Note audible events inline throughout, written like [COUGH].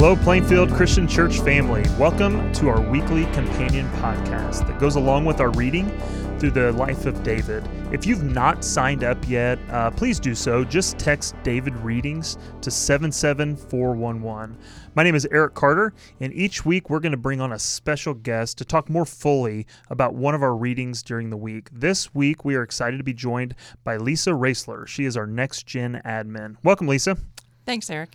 Hello, Plainfield Christian Church family. Welcome to our weekly companion podcast that goes along with our reading through the life of David. If you've not signed up yet, uh, please do so. Just text David Readings to 77411. My name is Eric Carter, and each week we're going to bring on a special guest to talk more fully about one of our readings during the week. This week we are excited to be joined by Lisa Raisler. She is our next gen admin. Welcome, Lisa. Thanks, Eric.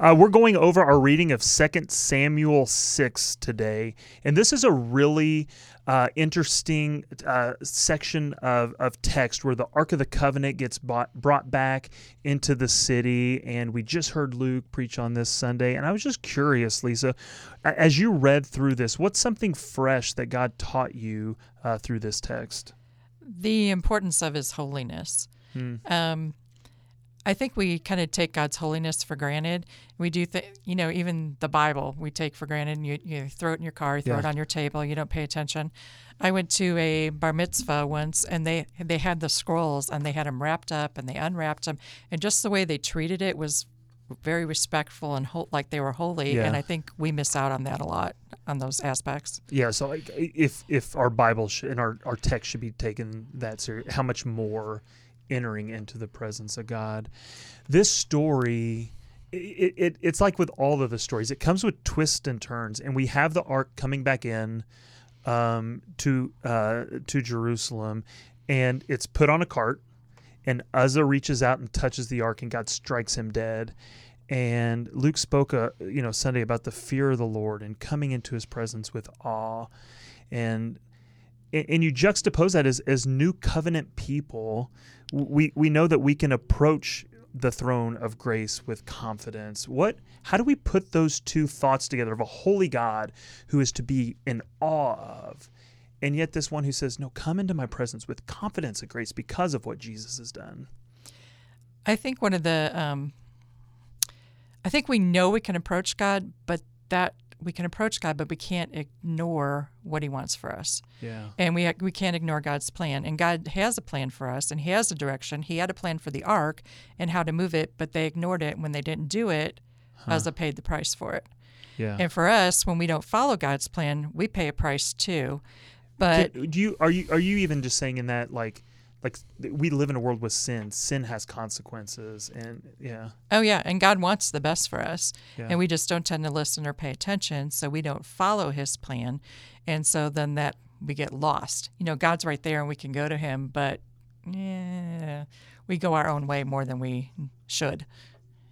Uh, we're going over our reading of 2 Samuel 6 today. And this is a really uh, interesting uh, section of, of text where the Ark of the Covenant gets bought, brought back into the city. And we just heard Luke preach on this Sunday. And I was just curious, Lisa, as you read through this, what's something fresh that God taught you uh, through this text? The importance of his holiness. Hmm. Um, I think we kind of take God's holiness for granted. We do, th- you know, even the Bible we take for granted. You, you throw it in your car, you throw yeah. it on your table, you don't pay attention. I went to a bar mitzvah once, and they they had the scrolls, and they had them wrapped up, and they unwrapped them, and just the way they treated it was very respectful and ho- like they were holy. Yeah. And I think we miss out on that a lot on those aspects. Yeah. So if if our Bible sh- and our our text should be taken that serious, how much more? Entering into the presence of God. This story, it, it, it's like with all of the stories, it comes with twists and turns, and we have the ark coming back in um, to uh, to Jerusalem, and it's put on a cart, and Uzzah reaches out and touches the ark, and God strikes him dead. And Luke spoke, uh, you know, Sunday about the fear of the Lord and coming into His presence with awe, and and you juxtapose that as as new covenant people we we know that we can approach the throne of grace with confidence. What how do we put those two thoughts together of a holy God who is to be in awe of and yet this one who says, "No, come into my presence with confidence and grace because of what Jesus has done." I think one of the um, I think we know we can approach God, but that we can approach God, but we can't ignore what He wants for us. Yeah. And we we can't ignore God's plan. And God has a plan for us, and He has a direction. He had a plan for the ark and how to move it, but they ignored it. When they didn't do it, huh. Uzzah paid the price for it. Yeah. And for us, when we don't follow God's plan, we pay a price too. But do you are you are you even just saying in that like like we live in a world with sin. Sin has consequences and yeah. Oh yeah and god wants the best for us yeah. and we just don't tend to listen or pay attention so we don't follow his plan and so then that we get lost. You know god's right there and we can go to him but yeah we go our own way more than we should.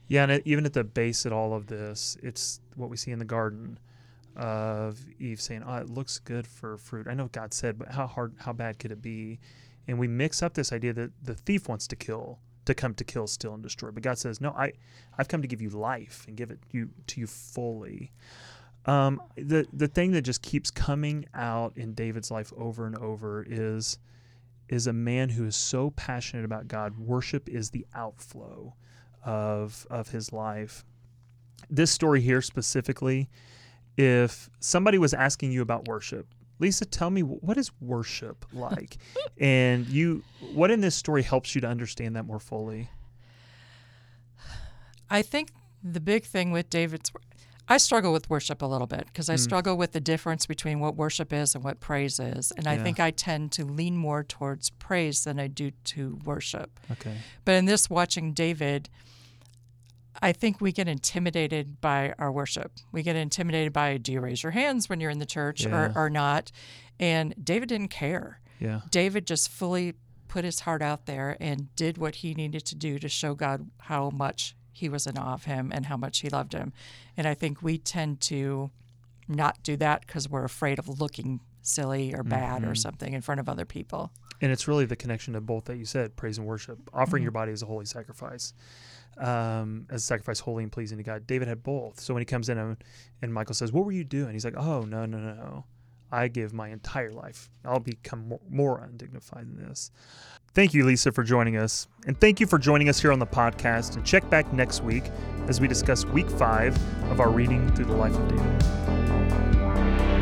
Yeah and even at the base of all of this it's what we see in the garden of eve saying oh it looks good for fruit. I know god said but how hard how bad could it be and we mix up this idea that the thief wants to kill to come to kill steal and destroy. But god says no i i've come to give you life and give it you to you fully. Um, the the thing that just keeps coming out in david's life over and over is is a man who is so passionate about god. Worship is the outflow of of his life. This story here specifically if somebody was asking you about worship Lisa, tell me what is worship [LAUGHS] like, and you what in this story helps you to understand that more fully. I think the big thing with David's, I struggle with worship a little bit because I mm. struggle with the difference between what worship is and what praise is, and I think I tend to lean more towards praise than I do to worship. Okay. But in this, watching David I think we get intimidated by our worship. We get intimidated by do you raise your hands when you're in the church yeah. or, or not? And David didn't care. Yeah. David just fully put his heart out there and did what he needed to do to show God how much he was in awe of him and how much he loved him. And I think we tend to not do that because we're afraid of looking silly or bad mm-hmm. or something in front of other people. And it's really the connection of both that you said praise and worship, offering mm-hmm. your body as a holy sacrifice um, as a sacrifice holy and pleasing to God. David had both. So when he comes in and, and Michal says, What were you doing? He's like, Oh, no, no, no. I give my entire life. I'll become more, more undignified than this. Thank you, Lisa, for joining us. And thank you for joining us here on the podcast. And check back next week as we discuss week five of our reading through the life of David.